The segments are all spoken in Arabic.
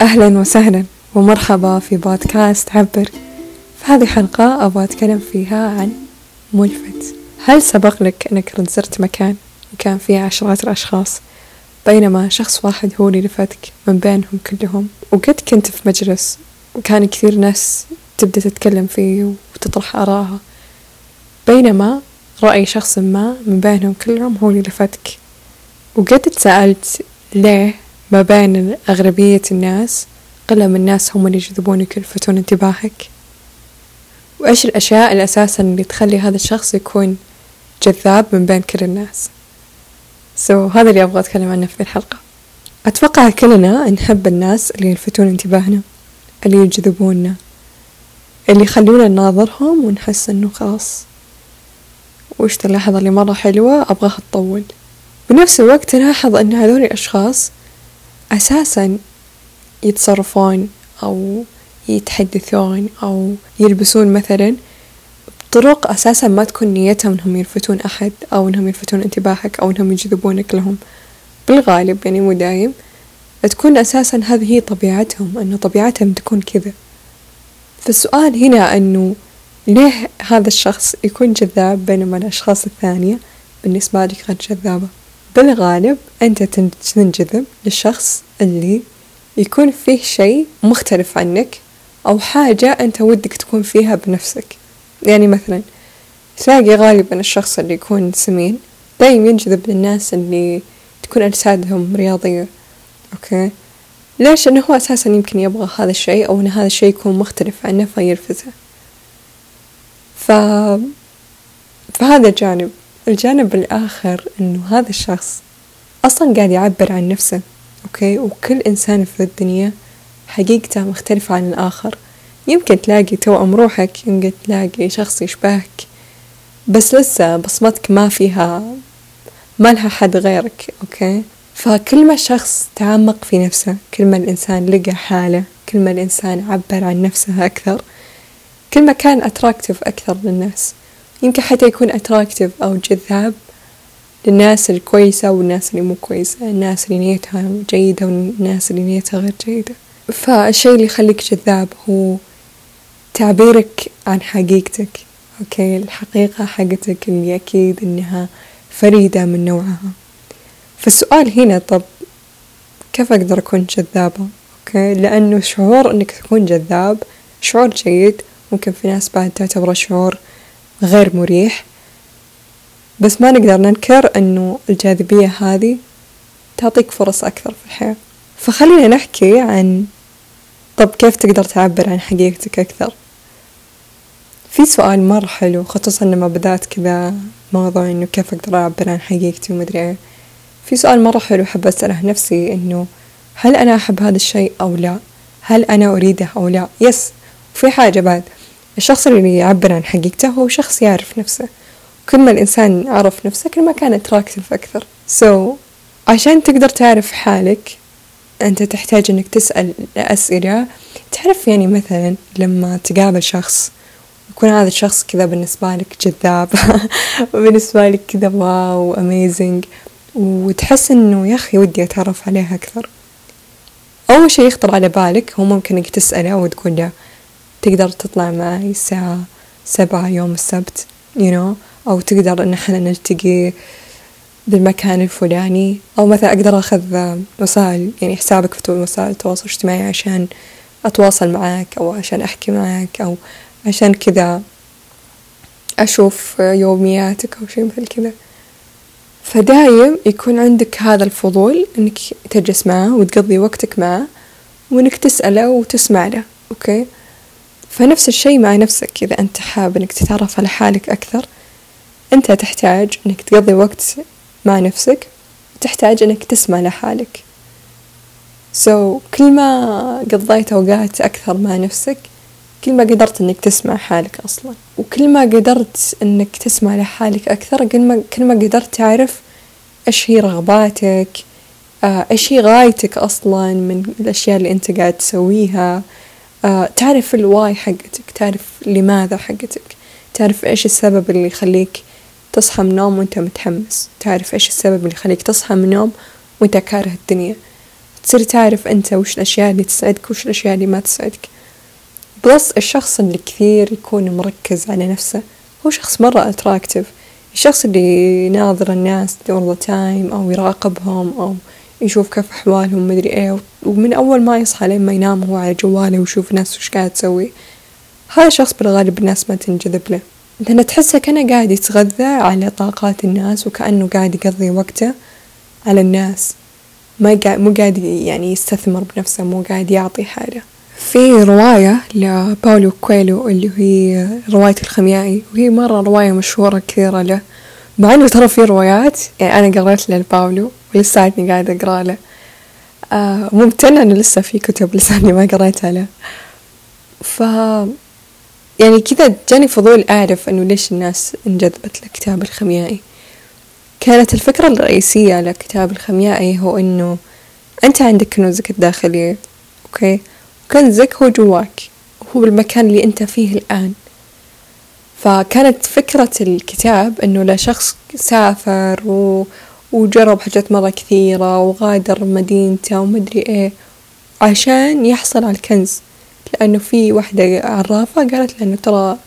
أهلا وسهلا ومرحبا في بودكاست عبر. في هذه الحلقة أبغى أتكلم فيها عن ملفت. هل سبق لك أنك زرت مكان وكان فيه عشرات الأشخاص؟ بينما شخص واحد هو اللي لفتك من بينهم كلهم. وقد كنت في مجلس وكان كثير ناس تبدأ تتكلم فيه وتطرح آراءها بينما رأي شخص ما من بينهم كلهم هو اللي لفتك. وقد تسألت ليه ما بين أغلبية الناس قلة من الناس هم اللي يجذبونك يلفتون انتباهك. وإيش الأشياء الأساسا اللي تخلي هذا الشخص يكون جذاب من بين كل الناس؟ سو so, هذا اللي أبغى أتكلم عنه في الحلقة. أتوقع كلنا نحب الناس اللي يلفتون انتباهنا اللي يجذبوننا اللي يخلونا نناظرهم ونحس إنه خلاص. وش اللحظة اللي مرة حلوة؟ أبغاها تطول. بنفس الوقت نلاحظ أن هذول الأشخاص أساسا يتصرفون أو يتحدثون أو يلبسون مثلا بطرق أساسا ما تكون نيتهم إنهم يلفتون أحد أو إنهم يلفتون انتباهك أو إنهم يجذبونك لهم. بالغالب يعني مو دايم. تكون أساسا هذه هي طبيعتهم أنه طبيعتهم تكون كذا. فالسؤال هنا أنه ليه هذا الشخص يكون جذاب بينما الأشخاص الثانية؟ بالنسبة لك غير جذابة. بالغالب أنت تنجذب للشخص اللي يكون فيه شيء مختلف عنك أو حاجة أنت ودك تكون فيها بنفسك. يعني مثلا تلاقي غالبا الشخص اللي يكون سمين دايم ينجذب للناس اللي تكون أجسادهم رياضية. okay؟ ليش؟ إنه هو أساسا يمكن يبغى هذا الشيء أو إن هذا الشيء يكون مختلف عنه فيلفته ف... فهذا جانب. الجانب الآخر إنه هذا الشخص أصلا قاعد يعبر عن نفسه okay؟ وكل إنسان في الدنيا حقيقته مختلفة عن الآخر. يمكن تلاقي توأم روحك يمكن تلاقي شخص يشبهك بس لسه بصمتك ما فيها ما لها حد غيرك okay؟ فكل ما الشخص تعمق في نفسه كل ما الإنسان لقى حالة كل ما الإنسان عبر عن نفسه أكثر كل ما كان attractive أكثر للناس. يمكن حتى يكون attractive أو جذاب للناس الكويسة والناس اللي مو كويسة الناس اللي نيتها جيدة والناس اللي نيتها غير جيدة. فالشي اللي يخليك جذاب هو تعبيرك عن حقيقتك okay؟ الحقيقة حقتك اللي أكيد إنها فريدة من نوعها. فالسؤال هنا طب كيف أقدر أكون جذابة؟ okay؟ لأنه شعور إنك تكون جذاب شعور جيد. ممكن في ناس بعد تعتبره شعور غير مريح. بس ما نقدر ننكر أنه الجاذبية هذه تعطيك فرص أكثر في الحياة. فخلينا نحكي عن طب كيف تقدر تعبر عن حقيقتك أكثر؟ في سؤال مرة حلو خصوصا لما بدأت كذا موضوع إنه كيف أقدر أعبر عن حقيقتي ومدري إيه. في سؤال مرة حلو حابة أسأله نفسي إنه هل أنا أحب هذا الشيء أو لا؟ هل أنا أريده أو لا؟ Yes وفي حاجة بعد. الشخص اللي يعبر عن حقيقته هو شخص يعرف نفسه. كل ما الإنسان عرف نفسه كل ما كان attractive أكثر. So عشان تقدر تعرف حالك أنت تحتاج إنك تسأل أسئلة. تعرف يعني مثلا لما تقابل شخص يكون هذا الشخص كذا بالنسبة لك جذاب. بالنسبة لك كذا واو أميزنج وتحس إنه يا أخي ودي أتعرف عليه أكثر. أول شي يخطر على بالك هو ممكن إنك تسأله وتقول له تقدر تطلع معي الساعة سبعة يوم السبت you know أو تقدر إن إحنا نلتقي بالمكان الفلاني أو مثلا أقدر أخذ وسائل يعني حسابك في وسائل التواصل الاجتماعي عشان أتواصل معك أو عشان أحكي معك أو عشان كذا أشوف يومياتك أو شيء مثل كذا. فدايم يكون عندك هذا الفضول إنك تجلس معه وتقضي وقتك معه وإنك تسأله وتسمع له okay؟ فنفس الشي مع نفسك إذا أنت حاب إنك تتعرف على حالك أكثر. أنت تحتاج إنك تقضي وقت مع نفسك تحتاج إنك تسمع لحالك. so so, كل ما قضيت أوقات أكثر مع نفسك كل ما قدرت إنك تسمع حالك أصلا. وكل ما قدرت إنك تسمع لحالك أكثر كل ما كل ما قدرت تعرف إيش هي رغباتك آه، إيش هي غايتك أصلا من الأشياء اللي أنت قاعد تسويها. تعرف ال why حقتك تعرف لماذا حقتك تعرف إيش السبب اللي يخليك تصحى من النوم وأنت متحمس تعرف إيش السبب اللي يخليك تصحى من النوم وأنت كاره الدنيا. تصير تعرف أنت وش الأشياء اللي تسعدك وش الأشياء اللي ما تسعدك. plus الشخص اللي كثير يكون مركز على نفسه هو شخص مرة attractive الشخص اللي يناظر الناس all the time أو يراقبهم أو يشوف كيف أحوالهم مدري إيه ومن أول ما يصحى لين ما ينام هو على جواله ويشوف الناس وش قاعد تسوي. هذا الشخص بالغالب الناس ما تنجذب له لأن تحسه كأنه قاعد يتغذى على طاقات الناس وكأنه قاعد يقضي وقته على الناس. ما قاعد مو قاعد يعني يستثمر بنفسه مو قاعد يعطي حاجة. في رواية لباولو كويلو اللي هي رواية الخميائي وهي مرة رواية مشهورة كثيرة له. مع إنه ترى في روايات يعني أنا قريت لباولو ولساتني قاعدة أقرأ له. آه ممتنة إنه لسه في كتب لساتني ما قريتها له. ف يعني كذا جاني فضول أعرف إنه ليش الناس انجذبت لكتاب الخميائي. كانت الفكرة الرئيسية لكتاب الخميائي هو إنه أنت عندك كنوزك الداخلية أوكي؟ وكنزك هو جواك هو المكان اللي أنت فيه الآن. فكانت فكرة الكتاب إنه لشخص سافر و... وجرب حاجات مرة كثيرة وغادر مدينته ومدري إيه عشان يحصل على الكنز. لأنه في وحدة عرافة قالت له إنه ترى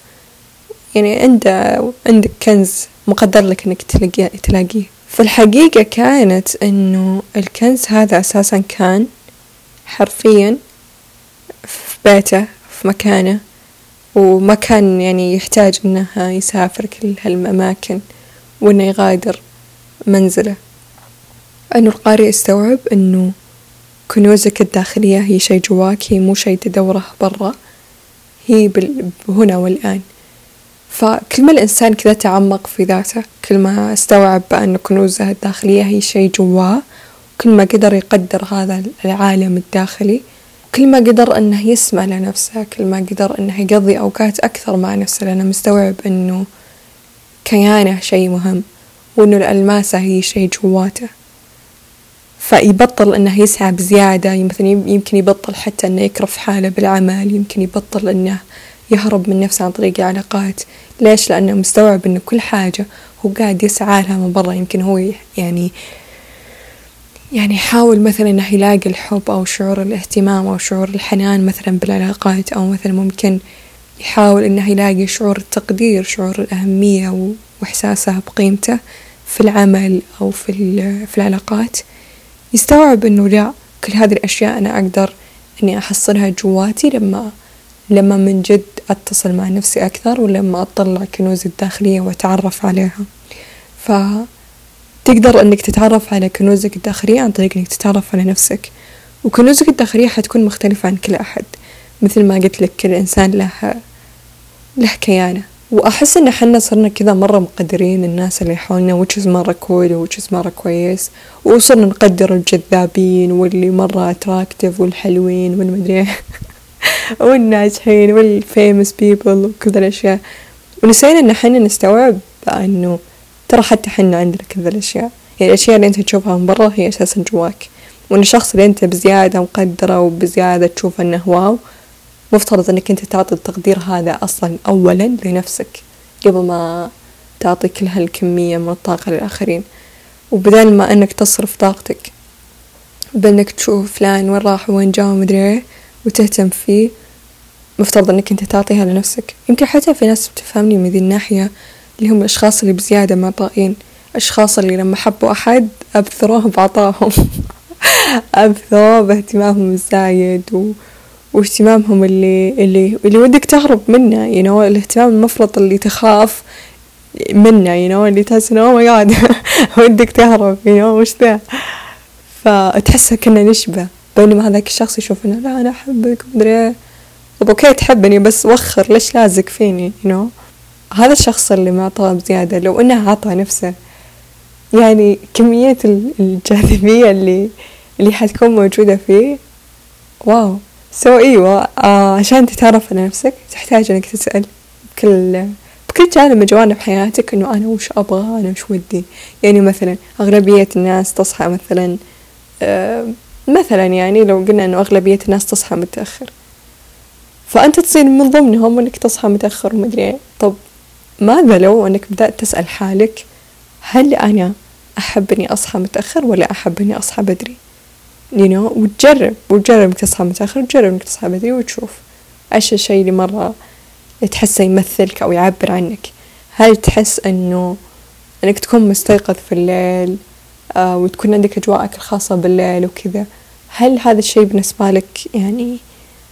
يعني عنده عندك كنز مقدر لك إنك تلاقيه تلاقيه. في الحقيقة كانت إنه الكنز هذا أساسا كان حرفيا في بيته في مكانه وما كان يعني يحتاج إنه يسافر كل هالأماكن وإنه يغادر. منزله. إنه القارئ استوعب إنه كنوزك الداخلية هي شي جواك هي مو شي تدوره برا هي هنا والآن. فكل ما الإنسان كذا تعمق في ذاته كل ما استوعب بأن كنوزه الداخلية هي شي جواه كل ما قدر يقدر هذا العالم الداخلي كل ما قدر أنه يسمع لنفسه كل ما قدر أنه يقضي أوقات أكثر مع نفسه لأنه مستوعب أنه كيانه شي مهم. وأنه الألماسة هي شي جواته. فيبطل إنه يسعى بزيادة مثلا يمكن يبطل حتى إنه يكرف حاله بالعمل يمكن يبطل إنه يهرب من نفسه عن طريق علاقات ليش؟ لأنه مستوعب إنه كل حاجة هو قاعد يسعى لها من برا. يمكن هو يعني يعني يحاول مثلا إنه يلاقي الحب أو شعور الاهتمام أو شعور الحنان مثلا بالعلاقات أو مثلا ممكن يحاول إنه يلاقي شعور التقدير شعور الأهمية واحساسه بقيمته. في العمل أو في, في العلاقات يستوعب إنه لا كل هذه الأشياء أنا أقدر إني أحصلها جواتي لما لما من جد أتصل مع نفسي أكثر ولما أطلع كنوزي الداخلية وأتعرف عليها. فتقدر إنك تتعرف على كنوزك الداخلية عن طريق إنك تتعرف على نفسك. وكنوزك الداخلية حتكون مختلفة عن كل أحد. مثل ما قلت لك كل إنسان له له كيانه. وأحس إن حنا صرنا كذا مرة مقدرين الناس اللي حولنا و it's مرة cool و it's مرة كويس وصرنا نقدر الجذابين واللي مرة attractive والحلوين والمدري والناجحين والفيمس بيبل وكل الأشياء. ونسينا إن حنا نستوعب إنه ترى حتى حنا عندنا كذا الأشياء. يعني الأشياء اللي أنت تشوفها من برا هي أساسا جواك. وإن الشخص اللي أنت بزيادة مقدرة وبزيادة تشوف إنه واو مفترض إنك أنت تعطي التقدير هذا أصلا اولا لنفسك قبل ما تعطي كل هالكمية من الطاقة للآخرين. وبدال ما إنك تصرف طاقتك بإنك تشوف فلان وين راح وين جا ومدري إيه وتهتم فيه مفترض إنك أنت تعطيها لنفسك. يمكن حتى في ناس بتفهمني من ذي الناحية اللي هم الأشخاص اللي بزيادة معطائين أشخاص اللي لما حبوا أحد أبثروه بعطاهم. أبثروه باهتمامهم الزايد و... واهتمامهم اللي اللي اللي ودك تهرب منه you know الاهتمام المفرط اللي تخاف منه you know اللي تحس إنه oh my god ودك تهرب you know وش ذا؟ فتحسها كنا نشبه بينما هذاك الشخص يشوف إنه لا أنا أحبك مدري إيه. طب okay تحبني بس وخر ليش لازق فيني you know هذا الشخص اللي معطاه بزيادة لو إنه عطى نفسه يعني كمية الجاذبية اللي اللي حتكون موجودة فيه wow. so إيوه آه عشان تتعرف على نفسك تحتاج إنك تسأل بكل بكل جانب من جوانب حياتك إنه أنا وش أبغى أنا وش ودي. يعني مثلا أغلبية الناس تصحى مثلا آه مثلا يعني لو قلنا إنه أغلبية الناس تصحى متأخر. فأنت تصير من ضمنهم إنك تصحى متأخر ومدري إيه. طب ماذا لو إنك بدأت تسأل حالك هل أنا أحب إني أصحى متأخر ولا أحب إني أصحى بدري؟ You know وتجرب وتجرب انك تصحى متأخر وتجرب انك تصحى بدري وتشوف أيش الشي اللي مرة تحسه يمثلك أو يعبر عنك. هل تحس إنه إنك تكون مستيقظ في الليل آه وتكون عندك أجواءك الخاصة بالليل وكذا هل هذا الشي بالنسبة لك يعني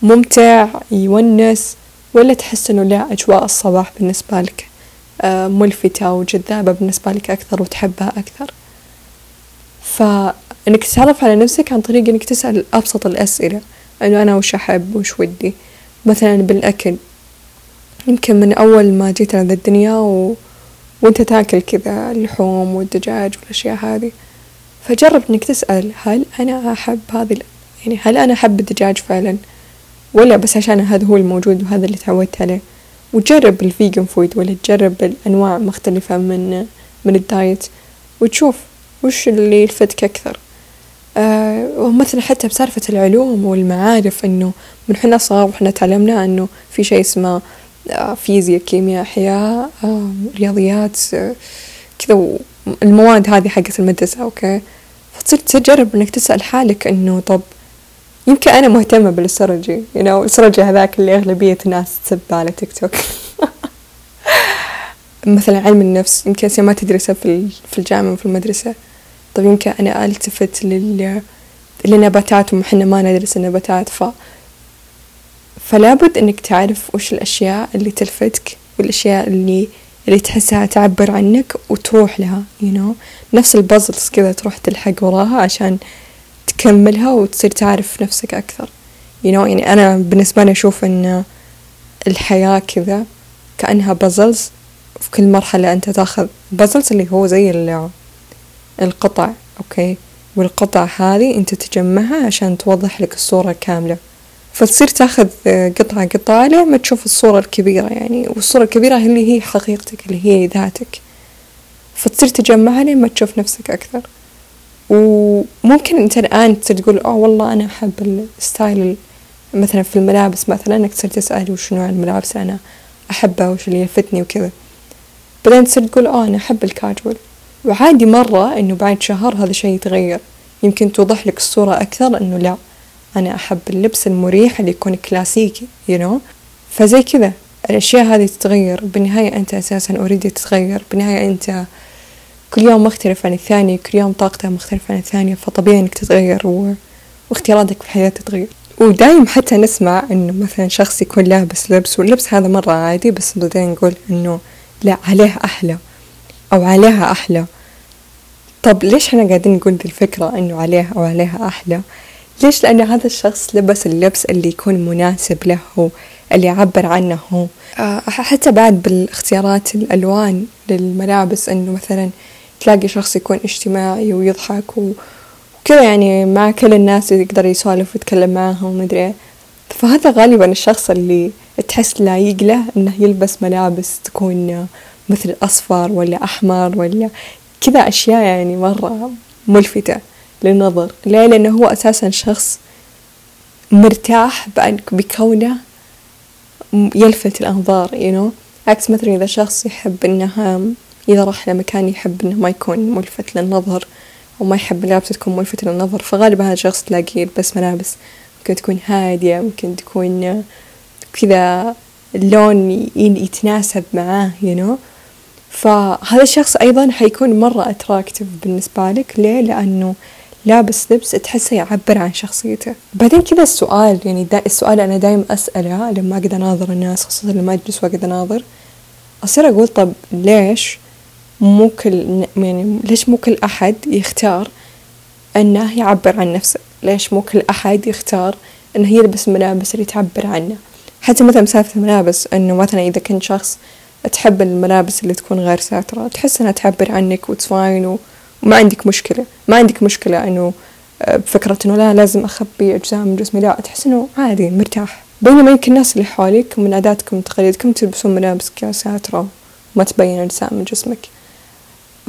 ممتع يونس ولا تحس إنه لا أجواء الصباح بالنسبة لك آه ملفتة وجذابة بالنسبة لك أكثر وتحبها أكثر؟ فانك تتعرف على نفسك عن طريق إنك تسأل أبسط الأسئلة. أنه أنا وش أحب؟ وش ودي؟ مثلا بالأكل. يمكن من أول ما جيت على الدنيا و... وأنت تاكل كذا اللحوم والدجاج والأشياء هذه. فجرب إنك تسأل هل أنا أحب هذه يعني هل أنا أحب الدجاج فعلا؟ ولا بس عشان هذا هو الموجود وهذا اللي تعودت عليه. وتجرب ال vegan food ولا تجرب الأنواع مختلفة من من ال diet. وتشوف وش اللي يلفتك أكثر. آه ومثلا حتى بسالفة العلوم والمعارف إنه من حنا صغار وحنا تعلمنا إنه في شيء اسمه آه فيزياء كيمياء أحياء آه رياضيات آه كذا المواد هذه حقت المدرسة okay؟ فتصير تجرب إنك تسأل حالك إنه طب يمكن أنا مهتمة بال astrology you know ال astrology هذاك اللي أغلبية الناس تسب على تيك توك. مثلا علم النفس يمكن ما تدرسه في في الجامعة وفي المدرسة. طيب يمكن أنا ألتفت لل للنباتات وحنا ما ندرس النباتات ف فلا بد إنك تعرف وش الأشياء اللي تلفتك والأشياء اللي اللي تحسها تعبر عنك وتروح لها you know. نفس البازلز كذا تروح تلحق وراها عشان تكملها وتصير تعرف نفسك أكثر you know. يعني أنا بالنسبة لي أشوف إن الحياة كذا كأنها puzzles في كل مرحلة أنت تاخذ puzzles اللي هو زي القطع okay والقطع هذه أنت تجمعها عشان توضح لك الصورة كاملة. فتصير تاخذ قطعة قطعة لين تشوف الصورة الكبيرة يعني والصورة الكبيرة اللي هي حقيقتك اللي هي ذاتك. فتصير تجمعها لين ما تشوف نفسك أكثر. وممكن أنت الآن تصير تقول آه والله أنا أحب ال style مثلا في الملابس مثلا إنك تصير تسأل وش نوع الملابس أنا أحبها وش اللي يلفتني وكذا. بعدين تصير تقول آه أنا أحب الكاجوال. وعادي مرة إنه بعد شهر هذا الشي يتغير. يمكن توضح لك الصورة أكثر إنه لا أنا أحب اللبس المريح اللي يكون كلاسيكي you know. فزي كذا الأشياء هذه تتغير. بالنهاية أنت أساسا أوريدي تتغير بالنهاية أنت كل يوم مختلف عن الثاني كل يوم طاقته مختلفة عن الثانية فطبيعي إنك تتغير و... واختياراتك في الحياة تتغير. ودايم حتى نسمع إنه مثلا شخص يكون لابس لبس واللبس هذا مرة عادي بس بعدين نقول إنه لا عليه أحلى. أو عليها أحلى. طب ليش إحنا قاعدين نقول ذي الفكرة إنه عليه أو عليها أحلى؟ ليش؟ لأن هذا الشخص لبس اللبس اللي يكون مناسب له اللي يعبر عنه. هو آه، حتى بعد بالاختيارات الألوان للملابس إنه مثلا تلاقي شخص يكون اجتماعي ويضحك وكذا يعني مع كل الناس يقدر يسولف ويتكلم معاهم ومدري فهذا غالبا الشخص اللي تحس لايق له إنه يلبس ملابس تكون مثل اصفر ولا أحمر ولا كذا أشياء يعني مرة ملفتة للنظر. ليه لأنه هو أساسا شخص مرتاح بكونه يلفت الأنظار you know. عكس مثلا إذا شخص يحب إنه إذا راح لمكان يحب إنه ما يكون ملفت للنظر أو ما يحب ملابسه تكون ملفتة للنظر فغالبا هذا الشخص تلاقيه يلبس ملابس ممكن تكون هادية ممكن تكون كذا اللون يتناسب معاه you know. فهذا الشخص أيضا حيكون مرة أتراكتيف بالنسبة لك. ليه؟ لأنه لابس لبس تحسه يعبر عن شخصيته. بعدين كذا السؤال يعني دا السؤال أنا دايم أسأله لما أقعد أناظر الناس خاصة لما أجلس وأقعد أناظر أصير أقول طب ليش مو كل يعني ليش مو كل أحد يختار أنه يعبر عن نفسه؟ ليش مو كل أحد يختار أنه يلبس ملابس اللي تعبر عنه؟ حتى مثلا سالفة الملابس أنه مثلا إذا كنت شخص تحب الملابس اللي تكون غير ساترة. تحس أنها تعبر عنك وتفاين وما عندك مشكلة. ما عندك مشكلة أنه آه، بفكرة أنه لا لازم أخبي أجزاء من جسمي. لا تحس أنه عادي مرتاح. بينما يمكن الناس اللي حولك من عاداتكم وتقاليدكم تلبسون ملابس ساترة وما تبين أجزاء من جسمك.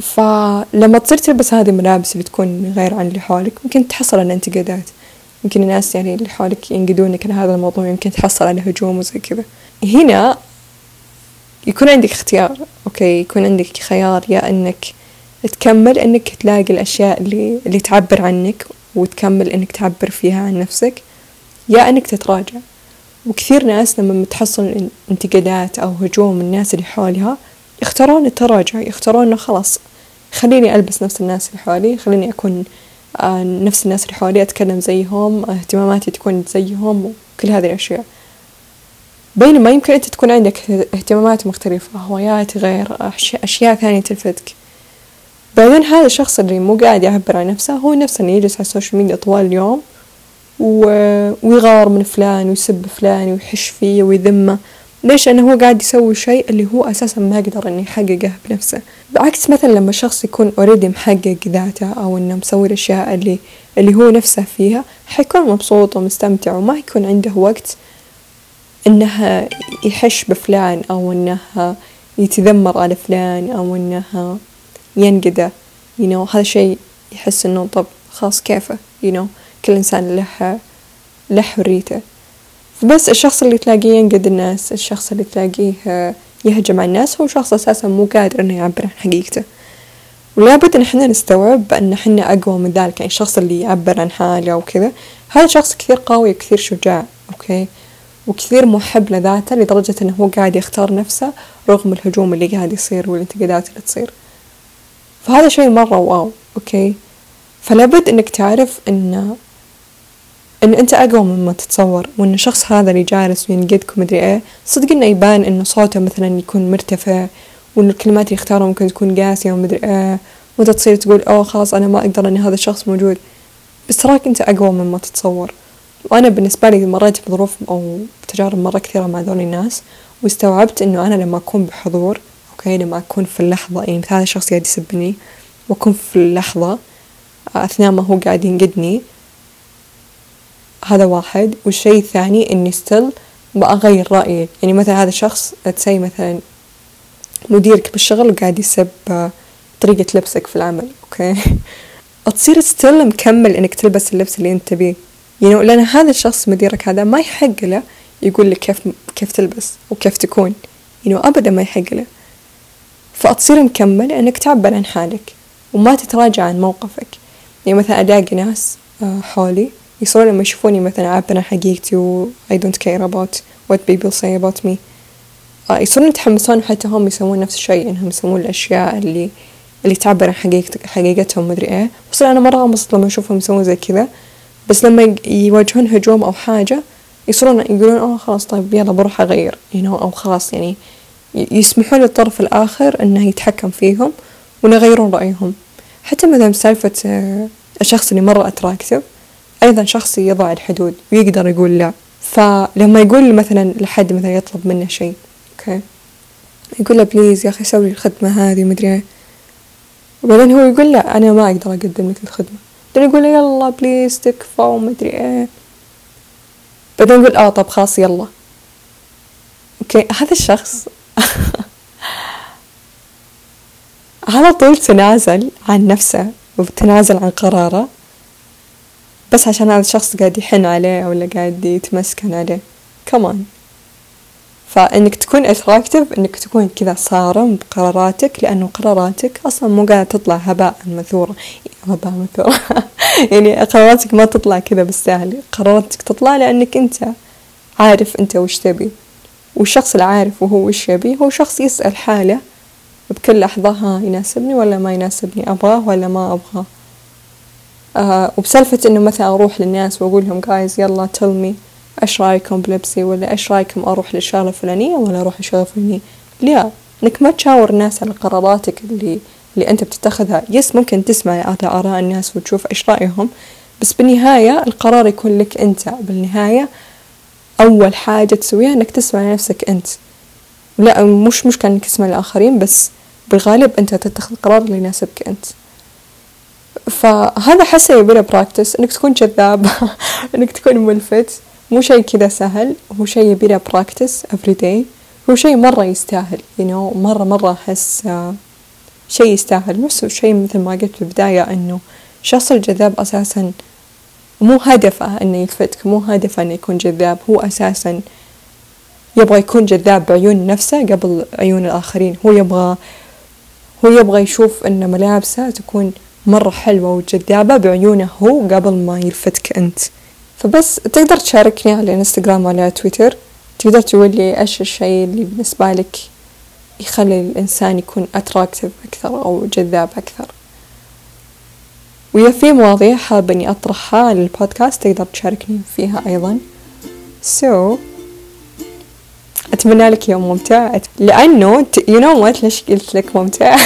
فلما تصير تلبس هذه الملابس اللي تكون غير عن اللي حولك ممكن تحصل على انتقادات. يمكن الناس يعني اللي حولك ينقدونك على هذا الموضوع يمكن تحصل على هجوم وزي كذا. هنا يكون عندك اختيار. أوكي يكون عندك خيار يا إنك تكمل إنك تلاقي الأشياء اللي اللي تعبر عنك وتكمل إنك تعبر فيها عن نفسك يا إنك تتراجع. وكثير ناس لما تحصل انتقادات أو هجوم من الناس اللي حولها يختارون التراجع يختارون إنه خلاص خليني ألبس نفس الناس اللي حولي خليني أكون آه، نفس الناس اللي حولي أتكلم زيهم اهتماماتي تكون زيهم وكل هذه الأشياء. بينما يمكن أنت تكون عندك اهتمامات مختلفة هوايات غير أشياء ثانية تلفتك. بعدين هذا الشخص اللي مو قاعد يعبر عن نفسه هو نفسه اللي يجلس على السوشيال ميديا طوال اليوم ويغار من فلان ويسب فلان ويحش فيه ويذمه. ليش؟ لأنه هو قاعد يسوي شيء اللي هو أساسا ما يقدر إنه يحققه بنفسه. بعكس مثلا لما شخص يكون اوريدي محقق ذاته أو إنه مسوي الأشياء اللي اللي هو نفسه فيها حيكون مبسوط ومستمتع وما يكون عنده وقت إنه يحش بفلان أو إنه يتذمر على فلان أو إنه ينقده you know هذا شيء يحس إنه طب خلاص كيفه؟ You know كل إنسان له له حريته. بس الشخص اللي تلاقيه ينقد الناس الشخص اللي تلاقيه يهجم على الناس هو شخص أساسا مو قادر إنه يعبر عن حقيقته. ولابد إن إحنا نستوعب بأن إحنا أقوى من ذلك يعني الشخص اللي يعبر عن حاله وكذا هذا شخص كثير قوي وكثير شجاع أوكي وكثير محب لذاته لدرجة إنه هو قاعد يختار نفسه رغم الهجوم اللي قاعد يصير والانتقادات اللي تصير. فهذا شيء مرة wow okay؟ فلابد إنك تعرف إن إن أنت أقوى مما تتصور وإن الشخص هذا اللي جالس وينقدك ومدري إيه صدق إنه يبان إنه صوته مثلا يكون مرتفع وإن الكلمات اللي يختارها ممكن تكون قاسية ومدري إيه وأنت تصير تقول oh خلاص أنا ما أقدر إن هذا الشخص موجود. بس تراك أنت أقوى مما تتصور. وأنا بالنسبة لي مريت بظروف أو تجارب مرة كثيرة مع ذول الناس واستوعبت إنه أنا لما أكون بحضور okay لما أكون في اللحظة يعني مثل هذا الشخص قاعد يسبني وأكون في اللحظة أثناء ما هو قاعد ينقدني هذا واحد. والشيء الثاني إني still بأغير رأيي. يعني مثلا هذا الشخص let's say مثلا مديرك بالشغل وقاعد يسب طريقة لبسك في العمل okay؟ تصير still مكمل إنك تلبس اللبس اللي أنت تبيه. يعني لأن هذا الشخص مديرك هذا ما يحق له يقول لك كيف كيف تلبس وكيف تكون. يعني أبدا ما يحق له. فتصير مكمل إنك تعبر عن حالك وما تتراجع عن موقفك. يعني مثلا ألاقي ناس آه، حولي يصيرون لما يشوفوني مثلا أعبر عن حقيقتي و I don't care about what people say about me. آه، يصيرون يتحمسون حتى هم يسوون نفس الشيء إنهم يسوون الأشياء اللي اللي تعبر عن حقيقتهم مدري إيه. وصير أنا مرة انبسط لما أشوفهم يسوون زي كذا بس لما يواجهون هجوم أو حاجة يصيرون يقولون oh خلاص طيب يلا بروح أغير. you know أو خلاص يعني يسمحون للطرف الآخر إنه يتحكم فيهم ويغيرون رأيهم. حتى مثلا سالفة آه، الشخص اللي مرة attractive أيضا شخص يضع الحدود ويقدر يقول لا. فلما يقول مثلا لحد مثلا يطلب منه شيء okay يقول له please يا أخي سوي الخدمة هذه مدري إيه. وبعدين هو يقول لا أنا ما أقدر أقدم لك الخدمة. بعدين يقول يلا please تكفى ومدري إيه بعدين يقول آه طب خلاص يلا. okay هذا الشخص على طول تنازل عن نفسه وتنازل عن قراره بس عشان هذا الشخص قاعد يحن عليه ولا قاعد يتمسكن عليه. كمان فإنك تكون attractive إنك تكون كذا صارم بقراراتك لأنه قراراتك أصلا مو قاعدة تطلع هباء منثورة هباء مثورة يعني قراراتك ما تطلع كذا بالسهل. قراراتك تطلع لأنك أنت عارف أنت وش تبي. والشخص العارف وهو وش يبي هو شخص يسأل حاله بكل لحظة ها يناسبني ولا ما يناسبني أبغاه ولا ما أبغاه. آه وبسالفة إنه مثلا أروح للناس وأقول لهم جايز يلا تل مي إيش رأيكم بلبسي؟ ولا إيش رأيكم أروح للشغلة الفلانية ولا أروح للشغلة الفلانية لا إنك ما تشاور الناس على قراراتك اللي اللي أنت بتتخذها. yes ممكن تسمع آراء الناس وتشوف إيش رأيهم بس بالنهاية القرار يكون لك أنت. بالنهاية أول حاجة تسويها إنك تسمع لنفسك أنت. لا مش مشكلة إنك تسمع للآخرين بس بالغالب أنت تتخذ القرار اللي يناسبك أنت. فهذا حسه يبي له practice إنك تكون جذاب إنك تكون ملفت. مو شيء كذا سهل هو شيء يبي practice every day هو شيء مرة يستاهل you know مرة مرة أحس uh, شيء يستاهل. نفس شيء مثل ما قلت في البداية إنه الشخص الجذاب أساسا مو هدفه إنه يلفتك مو هدفه إنه يكون جذاب هو أساسا يبغى يكون جذاب بعيون نفسه قبل عيون الآخرين. هو يبغى هو يبغى يشوف إن ملابسه تكون مرة حلوة وجذابة بعيونه هو قبل ما يلفتك أنت. فبس تقدر تشاركني على الانستغرام وعلى تويتر؟ تقدر تقول لي إيش الشيء اللي بالنسبة لك يخلي الإنسان يكون أتراكتيف أكثر أو جذاب أكثر؟ وإذا في مواضيع حابة إني أطرحها للبودكاست تقدر تشاركني فيها أيضا. So أتمنى لك يوم ممتع. لأنه you know what ليش قلت لك ممتع؟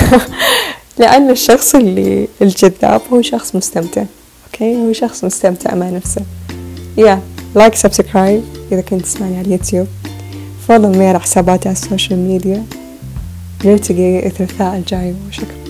لأن الشخص اللي الجذاب هو شخص مستمتع. okay؟ هو شخص مستمتع مع نفسه. يا like subscribe إذا كنت تسمعني على اليوتيوب. follow me على حساباتي على ال social media نلتقي الثلاثاء الجاي. وشكرا.